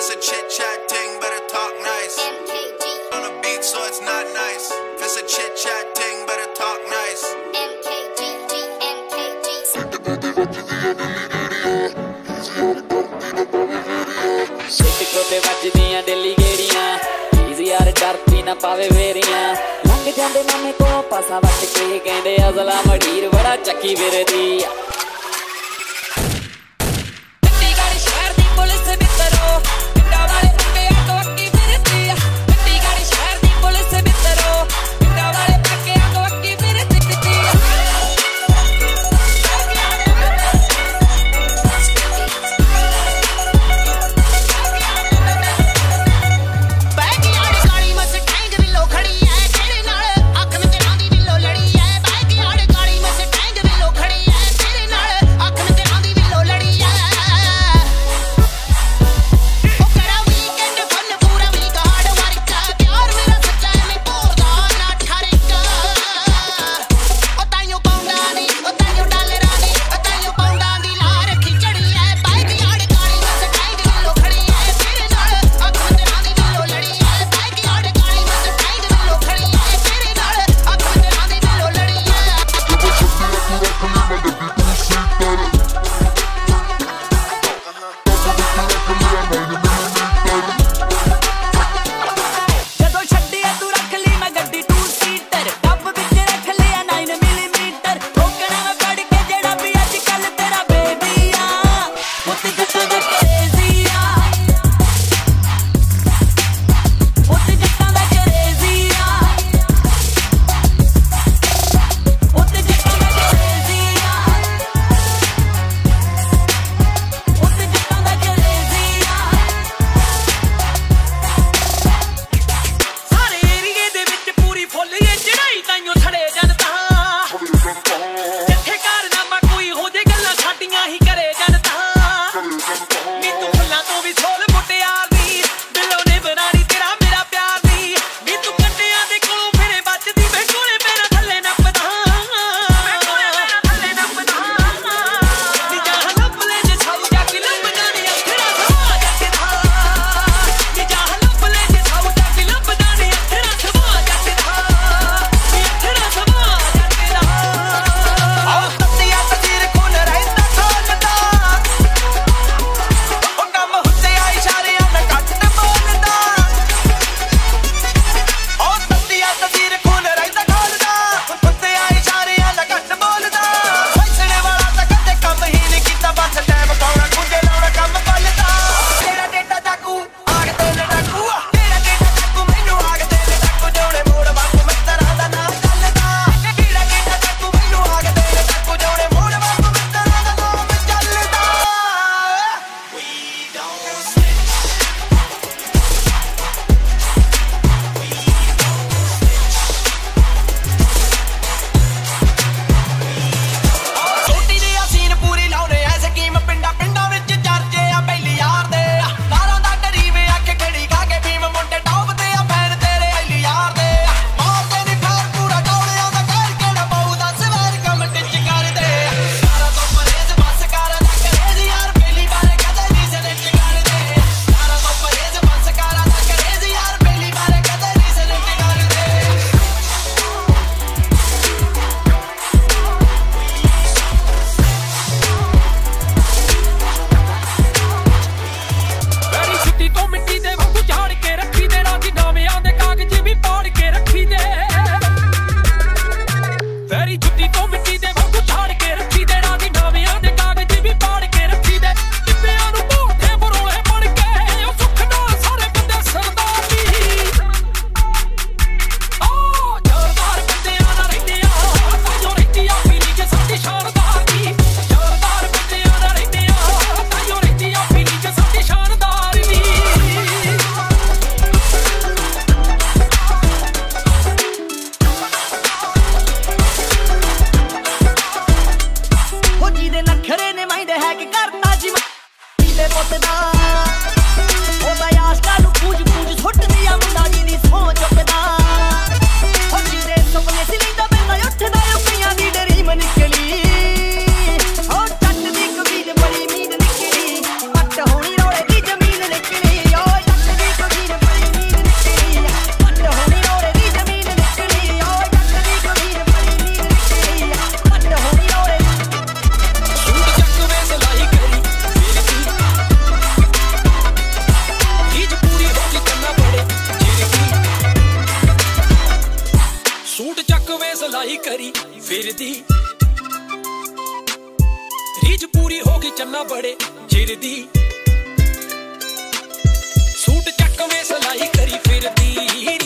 It's a chit chat ting, better talk nice. MKG, On a beat, so it's not nice. If it's a chit chat ting, better talk nice. MKG, MKG. ਸਿੱਟਕੋ ਤੇ ਵੱਜਦੀਆਂ ਦਿੱਲੀ ਗੇੜੀਆਂ easy ਯਾਰ ਡਰਦੀ ਨਾ ਪਾਵੇ ਵੇਰੀਆਂ ਲੰਘ ਜਾਂਦੇ ਨਾਮੇ ਕੋ ਪਾਸਾ ਵੱਟ ਕੇ ਕਹਿੰਦੇ ਅਜ਼ਲਾ ਮਢੀਰ ਬੜਾ ਚੱਕੀ ਫਿਰਦੀ ਆ ਹੀ ਕਰੀ ਫਿਰਦੀ। ਰੀਜ ਪੂਰੀ ਹੋ ਗਈ ਚੰਨਾ ਬੜੇ ਚਿਰ ਦੀ ਸੂਟ ਚੱਕ ਵੇ ਸਲਾਈ ਕਰੀ ਫਿਰਦੀ।